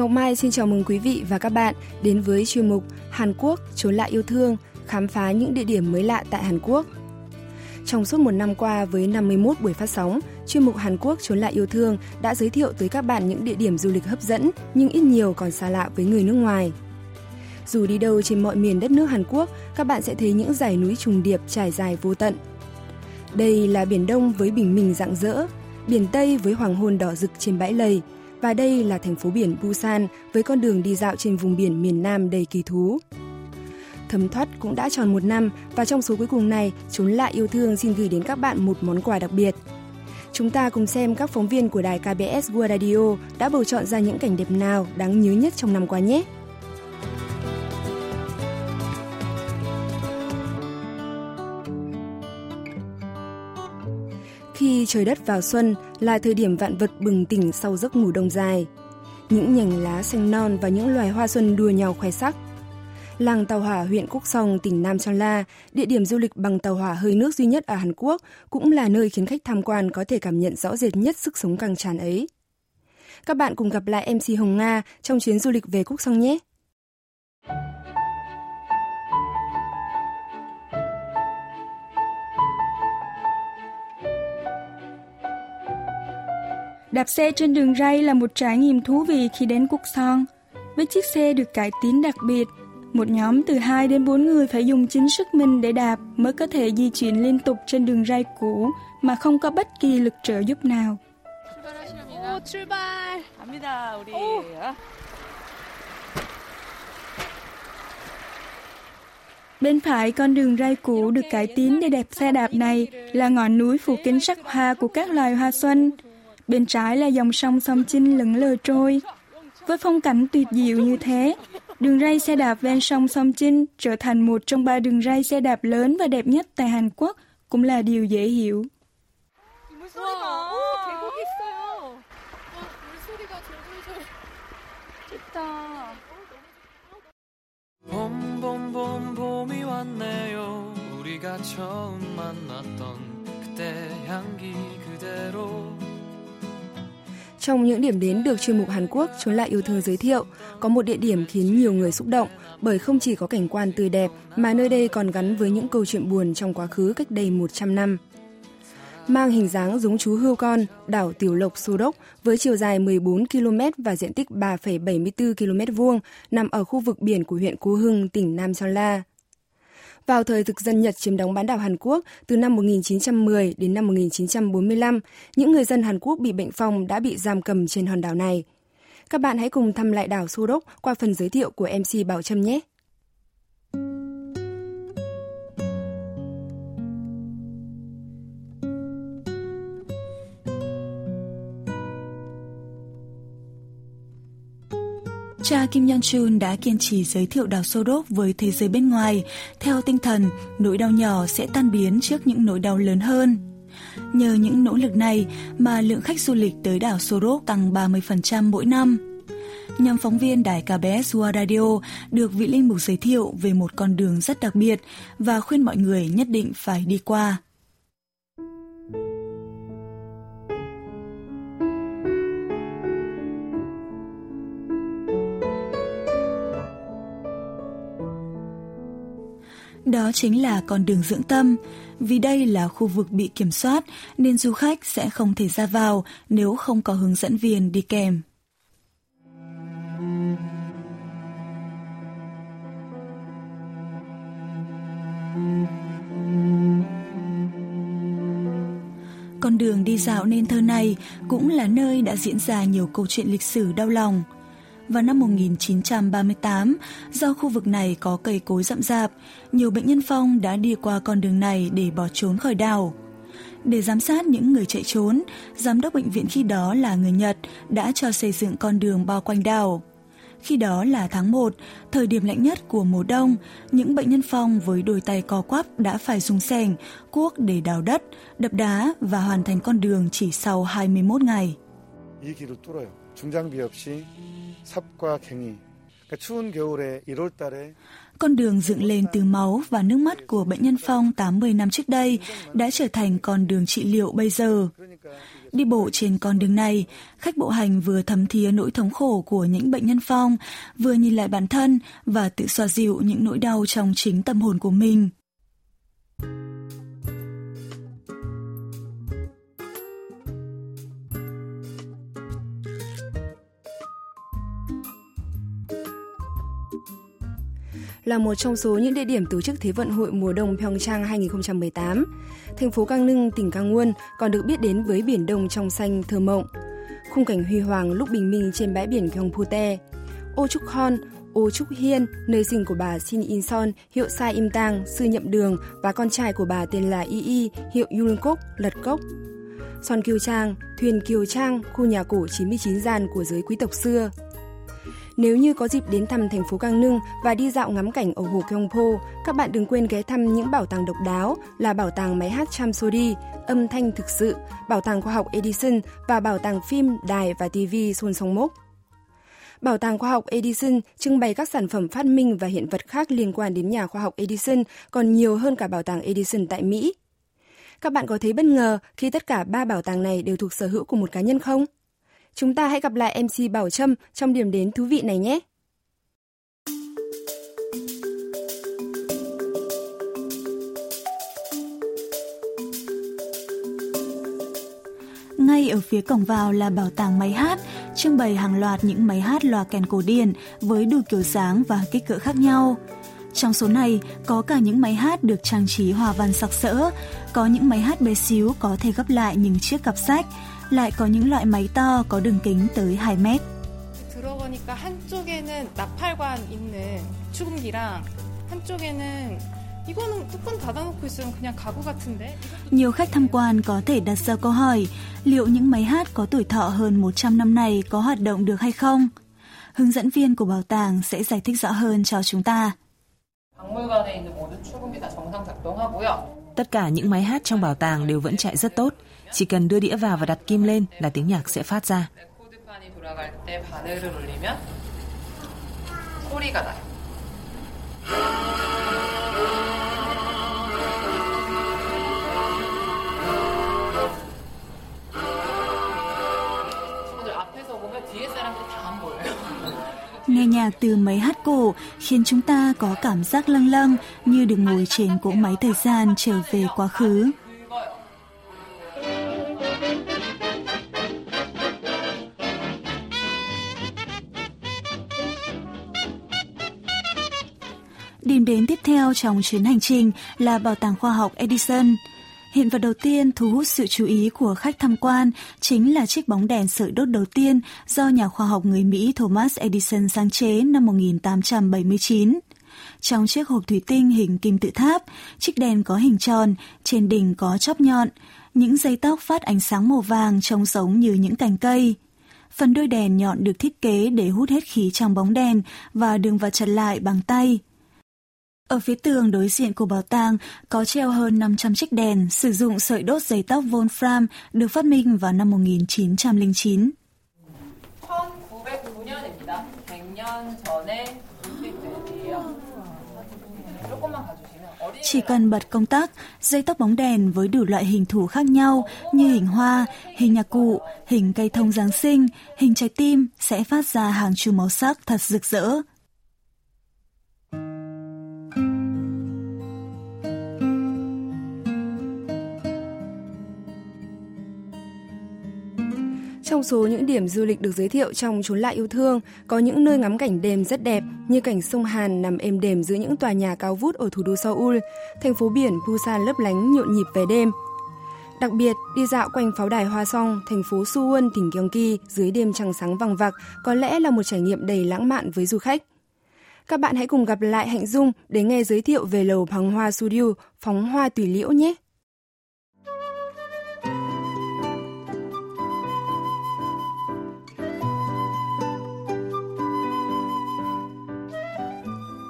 Ngọc Mai xin chào mừng quý vị và các bạn đến với chuyên mục Hàn Quốc trốn lại yêu thương, khám phá những địa điểm mới lạ tại Hàn Quốc. Trong suốt một năm qua với 51 buổi phát sóng, chuyên mục Hàn Quốc trốn lại yêu thương đã giới thiệu tới các bạn những địa điểm du lịch hấp dẫn nhưng ít nhiều còn xa lạ với người nước ngoài. Dù đi đâu trên mọi miền đất nước Hàn Quốc, các bạn sẽ thấy những dải núi trùng điệp trải dài vô tận. Đây là biển Đông với bình minh rạng rỡ, biển Tây với hoàng hôn đỏ rực trên bãi lầy, và đây là thành phố biển Busan với con đường đi dạo trên vùng biển miền Nam đầy kỳ thú. Thấm thoát cũng đã tròn một năm và trong số cuối cùng này, chúng lại yêu thương xin gửi đến các bạn một món quà đặc biệt. Chúng ta cùng xem các phóng viên của đài KBS World Radio đã bầu chọn ra những cảnh đẹp nào đáng nhớ nhất trong năm qua nhé. Khi trời đất vào xuân là thời điểm vạn vật bừng tỉnh sau giấc ngủ đông dài. Những nhành lá xanh non và những loài hoa xuân đua nhau khoe sắc. Làng tàu hỏa huyện Cúc Song, tỉnh Nam Son La, địa điểm du lịch bằng tàu hỏa hơi nước duy nhất ở Hàn Quốc, cũng là nơi khiến khách tham quan có thể cảm nhận rõ rệt nhất sức sống căng tràn ấy. Các bạn cùng gặp lại MC Hồng Nga trong chuyến du lịch về Cúc Song nhé! Đạp xe trên đường ray là một trải nghiệm thú vị khi đến Cúc Son. Với chiếc xe được cải tiến đặc biệt, một nhóm từ 2 đến 4 người phải dùng chính sức mình để đạp mới có thể di chuyển liên tục trên đường ray cũ mà không có bất kỳ lực trợ giúp nào. 오, 출발. 갑니다, 우리. Bên phải con đường ray cũ được cải tiến để đẹp xe đạp này là ngọn núi phủ kín sắc hoa của các loài hoa xuân. Bên trái là dòng sông Sông Chinh lững lờ trôi. Với phong cảnh tuyệt diệu như thế, đường ray xe đạp ven sông Sông Chinh trở thành một trong ba đường ray xe đạp lớn và đẹp nhất tại Hàn Quốc cũng là điều dễ hiểu. Wow. Trong những điểm đến được chuyên mục Hàn Quốc trốn lại yêu thương giới thiệu, có một địa điểm khiến nhiều người xúc động bởi không chỉ có cảnh quan tươi đẹp mà nơi đây còn gắn với những câu chuyện buồn trong quá khứ cách đây 100 năm. Mang hình dáng giống chú hươu con, đảo Tiểu Lộc Sô Đốc với chiều dài 14 km và diện tích 3,74 km vuông nằm ở khu vực biển của huyện Cô Hưng, tỉnh Nam Son La. Vào thời thực dân Nhật chiếm đóng bán đảo Hàn Quốc từ năm 1910 đến năm 1945, những người dân Hàn Quốc bị bệnh phong đã bị giam cầm trên hòn đảo này. Các bạn hãy cùng thăm lại đảo Sô Đốc qua phần giới thiệu của MC Bảo Trâm nhé. Cha Kim Yeon Chun đã kiên trì giới thiệu đảo Sô Đốc với thế giới bên ngoài, theo tinh thần nỗi đau nhỏ sẽ tan biến trước những nỗi đau lớn hơn. Nhờ những nỗ lực này mà lượng khách du lịch tới đảo Soro tăng 30% mỗi năm. Nhóm phóng viên đài KBS World Radio được vị linh mục giới thiệu về một con đường rất đặc biệt và khuyên mọi người nhất định phải đi qua. Đó chính là con đường dưỡng tâm. Vì đây là khu vực bị kiểm soát, nên du khách sẽ không thể ra vào nếu không có hướng dẫn viên đi kèm. Con đường đi dạo nên thơ này cũng là nơi đã diễn ra nhiều câu chuyện lịch sử đau lòng vào năm 1938, do khu vực này có cây cối rậm rạp, nhiều bệnh nhân phong đã đi qua con đường này để bỏ trốn khỏi đảo. Để giám sát những người chạy trốn, giám đốc bệnh viện khi đó là người Nhật đã cho xây dựng con đường bao quanh đảo. Khi đó là tháng 1, thời điểm lạnh nhất của mùa đông, những bệnh nhân phong với đôi tay co quắp đã phải dùng sẻng, cuốc để đào đất, đập đá và hoàn thành con đường chỉ sau 21 ngày. 이 길을 뚫어요. 중장비 없이 삽과 갱이. 그러니까 추운 겨울에 1월 달에 Con đường dựng lên từ máu và nước mắt của bệnh nhân Phong 80 năm trước đây đã trở thành con đường trị liệu bây giờ. 그러니까 Đi bộ trên con đường này, khách bộ hành vừa thấm thía nỗi thống khổ của những bệnh nhân phong, vừa nhìn lại bản thân và tự xoa dịu những nỗi đau trong chính tâm hồn của mình. Là một trong số những địa điểm tổ chức Thế vận hội mùa đông Pyeongchang 2018. Thành phố Cang tỉnh Cang còn được biết đến với biển đông trong xanh thơ mộng. Khung cảnh huy hoàng lúc bình minh trên bãi biển Gyeongpute. Ô Trúc Hon, Ô Trúc Hiên, nơi sinh của bà Shin In Son, hiệu Sai Im Tang, sư nhậm đường và con trai của bà tên là Y Y, hiệu Yunkok, lật cốc. Son Kiều Trang, thuyền Kiều Trang, khu nhà cổ 99 gian của giới quý tộc xưa. Nếu như có dịp đến thăm thành phố Cang Nưng và đi dạo ngắm cảnh ở hồ Gyeongpo, các bạn đừng quên ghé thăm những bảo tàng độc đáo là bảo tàng máy hát Chamsori, âm thanh thực sự, bảo tàng khoa học Edison và bảo tàng phim, đài và TV Son Song Mok. Bảo tàng khoa học Edison trưng bày các sản phẩm phát minh và hiện vật khác liên quan đến nhà khoa học Edison còn nhiều hơn cả bảo tàng Edison tại Mỹ. Các bạn có thấy bất ngờ khi tất cả ba bảo tàng này đều thuộc sở hữu của một cá nhân không? Chúng ta hãy gặp lại MC Bảo Trâm trong điểm đến thú vị này nhé. Ngay ở phía cổng vào là bảo tàng máy hát, trưng bày hàng loạt những máy hát loa kèn cổ điển với đủ kiểu dáng và kích cỡ khác nhau. Trong số này có cả những máy hát được trang trí hòa văn sặc sỡ, có những máy hát bé xíu có thể gấp lại những chiếc cặp sách, lại có những loại máy to có đường kính tới 2 mét. 들어보니까 한쪽에는 나팔관 있는 축음기랑 한쪽에는 이거는 뚜껑 닫아놓고 있으면 그냥 가구 같은데? Nhiều khách tham quan có thể đặt ra câu hỏi liệu những máy hát có tuổi thọ hơn 100 năm này có hoạt động được hay không? Hướng dẫn viên của bảo tàng sẽ giải thích rõ hơn cho chúng ta. Tất cả những máy hát trong bảo tàng đều vẫn chạy rất tốt. chỉ cần đưa đĩa vào và đặt kim lên là tiếng nhạc sẽ phát ra. Nghe nhạc từ máy hát cổ khiến chúng ta có cảm giác lâng lâng như được ngồi trên cỗ máy thời gian trở về quá khứ. Theo trong chuyến hành trình là Bảo tàng Khoa học Edison. Hiện vật đầu tiên thu hút sự chú ý của khách tham quan chính là chiếc bóng đèn sợi đốt đầu tiên do nhà khoa học người Mỹ Thomas Edison sáng chế năm 1879. Trong chiếc hộp thủy tinh hình kim tự tháp, chiếc đèn có hình tròn, trên đỉnh có chóp nhọn, những dây tóc phát ánh sáng màu vàng trông giống như những cành cây. Phần đuôi đèn nhọn được thiết kế để hút hết khí trong bóng đèn và đường vào chặt lại bằng tay. Ở phía tường đối diện của bảo tàng có treo hơn 500 chiếc đèn sử dụng sợi đốt giấy tóc Wolfram được phát minh vào năm 1909. Chỉ cần bật công tắc, dây tóc bóng đèn với đủ loại hình thủ khác nhau như hình hoa, hình nhạc cụ, hình cây thông Giáng sinh, hình trái tim sẽ phát ra hàng chục màu sắc thật rực rỡ. Trong số những điểm du lịch được giới thiệu trong chốn lại yêu thương, có những nơi ngắm cảnh đêm rất đẹp như cảnh sông Hàn nằm êm đềm giữa những tòa nhà cao vút ở thủ đô Seoul, thành phố biển Busan lấp lánh nhộn nhịp về đêm. Đặc biệt, đi dạo quanh pháo đài Hoa Song, thành phố Suwon, tỉnh Gyeonggi dưới đêm trăng sáng vàng vặc có lẽ là một trải nghiệm đầy lãng mạn với du khách. Các bạn hãy cùng gặp lại Hạnh Dung để nghe giới thiệu về lầu Phóng Hoa Studio, phóng hoa tùy liễu nhé!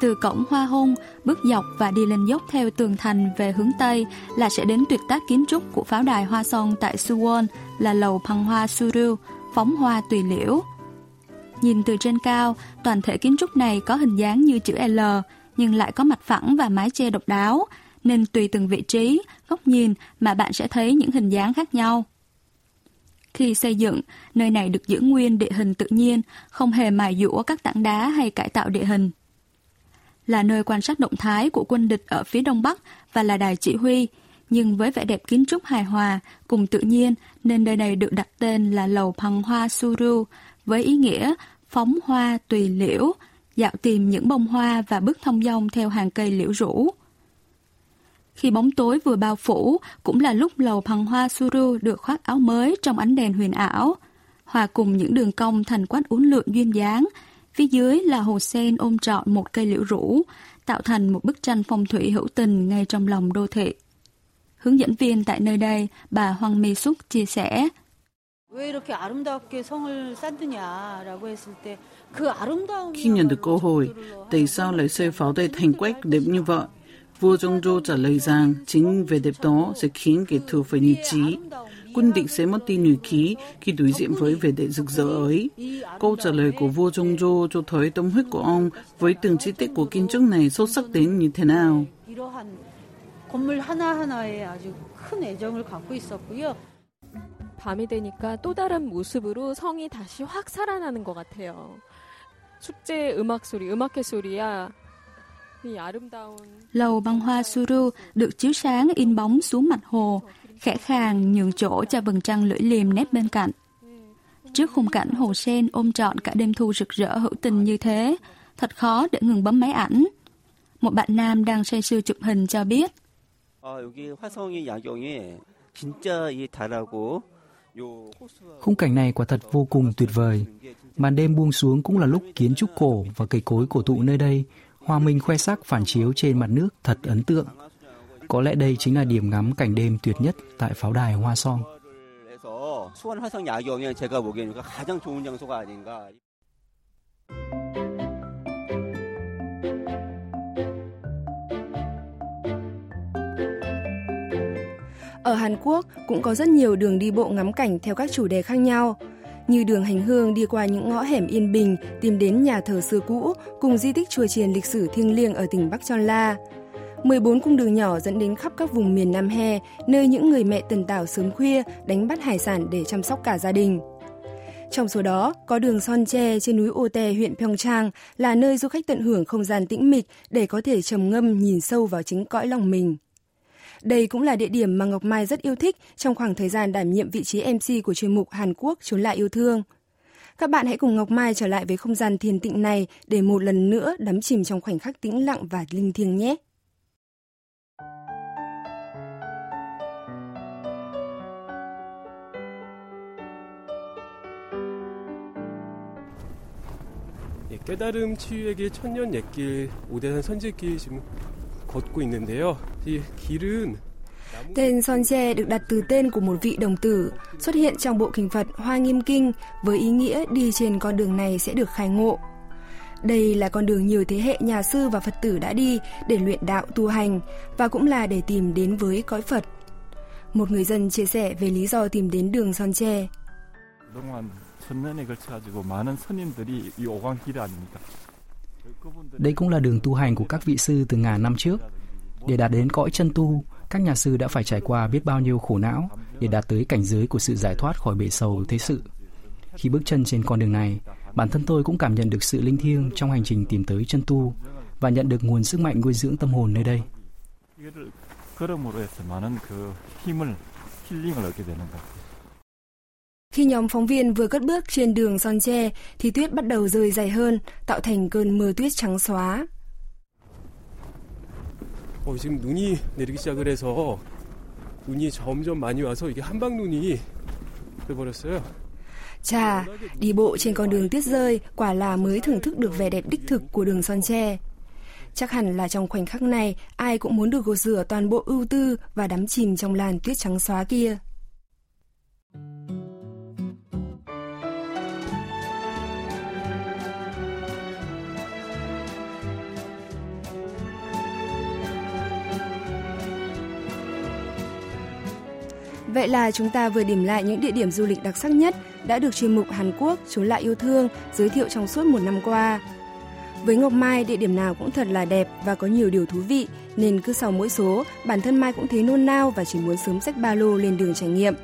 Từ cổng Hoa hôn bước dọc và đi lên dốc theo tường thành về hướng Tây là sẽ đến tuyệt tác kiến trúc của pháo đài Hoa Son tại Suwon là lầu Phăng Hoa Suru, phóng hoa tùy liễu. Nhìn từ trên cao, toàn thể kiến trúc này có hình dáng như chữ L, nhưng lại có mặt phẳng và mái che độc đáo, nên tùy từng vị trí, góc nhìn mà bạn sẽ thấy những hình dáng khác nhau. Khi xây dựng, nơi này được giữ nguyên địa hình tự nhiên, không hề mài dũa các tảng đá hay cải tạo địa hình. Là nơi quan sát động thái của quân địch ở phía đông bắc và là đài chỉ huy, nhưng với vẻ đẹp kiến trúc hài hòa cùng tự nhiên nên nơi này được đặt tên là lầu Phăng Hoa Suru với ý nghĩa phóng hoa tùy liễu, dạo tìm những bông hoa và bước thông dong theo hàng cây liễu rũ. Khi bóng tối vừa bao phủ, cũng là lúc lầu Phăng Hoa Suru được khoác áo mới trong ánh đèn huyền ảo, hòa cùng những đường cong thành quát uốn lượn duyên dáng. Phía dưới là hồ sen ôm trọn một cây liễu rũ, tạo thành một bức tranh phong thủy hữu tình ngay trong lòng đô thị. Hướng dẫn viên tại nơi đây, bà Hoàng My Súc chia sẻ. Khi nhận được cơ hội, tại sao lại xây pháo đài thành quách đẹp như vậy? Vua Trung Zhou trả lời rằng chính vẻ đẹp đó sẽ khiến kẻ thù phải nhụt chí Quân địch sẽ mất đi nhuệ khí khi đối diện với vẻ đẹp rực rỡ ấy. Câu trả lời của vua Trung Zhou cho thấy tâm huyết của ông với từng chi tiết của kiến trúc này sâu sắc đến như thế nào. 건물 하나하나에 아주 큰 애정을 갖고 있었고요. 밤이 되니까 또 다른 모습으로 성이 다시 확 살아나는 것 같아요. 축제 음악 소리, 음악회 소리야 Lầu băng hoa Suru được chiếu sáng in bóng xuống mặt hồ, khẽ khàng nhường chỗ cho vầng trăng lưỡi liềm nét bên cạnh. Trước khung cảnh hồ sen ôm trọn cả đêm thu rực rỡ hữu tình như thế, thật khó để ngừng bấm máy ảnh. Một bạn nam đang say sưa chụp hình cho biết. Khung cảnh này quả thật vô cùng tuyệt vời. Màn đêm buông xuống cũng là lúc kiến trúc cổ và cây cối cổ thụ nơi đây hòa minh khoe sắc phản chiếu trên mặt nước thật ấn tượng. Có lẽ đây chính là điểm ngắm cảnh đêm tuyệt nhất tại pháo đài Hoa song Ở Hàn Quốc cũng có rất nhiều đường đi bộ ngắm cảnh theo các chủ đề khác nhau, như đường hành hương đi qua những ngõ hẻm yên bình tìm đến nhà thờ xưa cũ cùng di tích chùa chiền lịch sử thiêng liêng ở tỉnh Bắc La. 14 cung đường nhỏ dẫn đến khắp các vùng miền Nam He, nơi những người mẹ tần tảo sớm khuya đánh bắt hải sản để chăm sóc cả gia đình. Trong số đó, có đường Son Tre trên núi Ô Tè huyện Pyeongchang là nơi du khách tận hưởng không gian tĩnh mịch để có thể trầm ngâm nhìn sâu vào chính cõi lòng mình. Đây cũng là địa điểm mà Ngọc Mai rất yêu thích trong khoảng thời gian đảm nhiệm vị trí MC của chuyên mục Hàn Quốc trốn lại yêu thương. Các bạn hãy cùng Ngọc Mai trở lại với không gian thiền tịnh này để một lần nữa đắm chìm trong khoảnh khắc tĩnh lặng và linh thiêng nhé. 깨달음 치유에게 천년 옛길 오대산 선제길 지금 걷고 있는데요. 이 길은 Tên Son Che được đặt từ tên của một vị đồng tử xuất hiện trong bộ kinh Phật Hoa Nghiêm Kinh với ý nghĩa đi trên con đường này sẽ được khai ngộ. Đây là con đường nhiều thế hệ nhà sư và Phật tử đã đi để luyện đạo tu hành và cũng là để tìm đến với cõi Phật. Một người dân chia sẻ về lý do tìm đến đường Son Che. Đây cũng là đường tu hành của các vị sư từ ngàn năm trước. Để đạt đến cõi chân tu, các nhà sư đã phải trải qua biết bao nhiêu khổ não để đạt tới cảnh giới của sự giải thoát khỏi bể sầu thế sự. Khi bước chân trên con đường này, bản thân tôi cũng cảm nhận được sự linh thiêng trong hành trình tìm tới chân tu và nhận được nguồn sức mạnh nuôi dưỡng tâm hồn nơi đây. Khi nhóm phóng viên vừa cất bước trên đường Son Tre thì tuyết bắt đầu rơi dày hơn, tạo thành cơn mưa tuyết trắng xóa. 어, 지금 눈이 내리기 시작을 해서 눈이 점점 많이 와서 이게 한방 눈이 돼버렸어요. Chà, đi bộ trên con đường tuyết rơi quả là mới thưởng thức được vẻ đẹp đích thực của đường Son Tre. Chắc hẳn là trong khoảnh khắc này, ai cũng muốn được gột rửa toàn bộ ưu tư và đắm chìm trong làn tuyết trắng xóa kia. Vậy là chúng ta vừa điểm lại những địa điểm du lịch đặc sắc nhất đã được chuyên mục Hàn Quốc Chốn lại yêu thương giới thiệu trong suốt một năm qua. Với Ngọc Mai, địa điểm nào cũng thật là đẹp và có nhiều điều thú vị, nên cứ sau mỗi số, bản thân Mai cũng thấy nôn nao và chỉ muốn sớm xách ba lô lên đường trải nghiệm.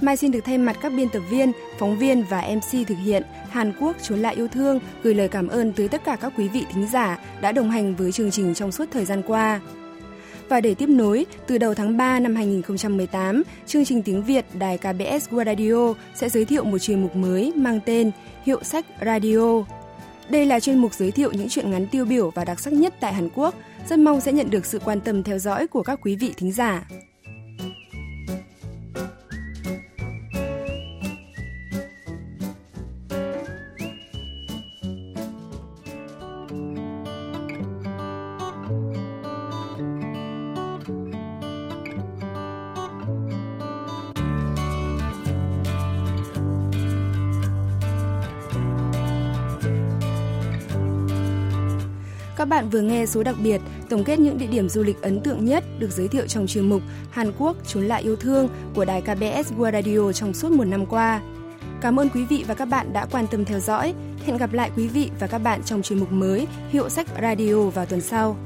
Mai xin được thay mặt các biên tập viên, phóng viên và MC thực hiện Hàn Quốc Chốn lại yêu thương gửi lời cảm ơn tới tất cả các quý vị thính giả đã đồng hành với chương trình trong suốt thời gian qua. Và để tiếp nối, từ đầu tháng 3 năm 2018, chương trình tiếng Việt Đài KBS World Radio sẽ giới thiệu một chuyên mục mới mang tên Hiệu sách Radio. Đây là chuyên mục giới thiệu những chuyện ngắn tiêu biểu và đặc sắc nhất tại Hàn Quốc. Rất mong sẽ nhận được sự quan tâm theo dõi của các quý vị thính giả. Các bạn vừa nghe số đặc biệt, tổng kết những địa điểm du lịch ấn tượng nhất được giới thiệu trong chuyên mục Hàn Quốc trốn lại yêu thương của đài KBS World Radio trong suốt một năm qua. Cảm ơn quý vị và các bạn đã quan tâm theo dõi. Hẹn gặp lại quý vị và các bạn trong chuyên mục mới, Hiệu sách Radio vào tuần sau.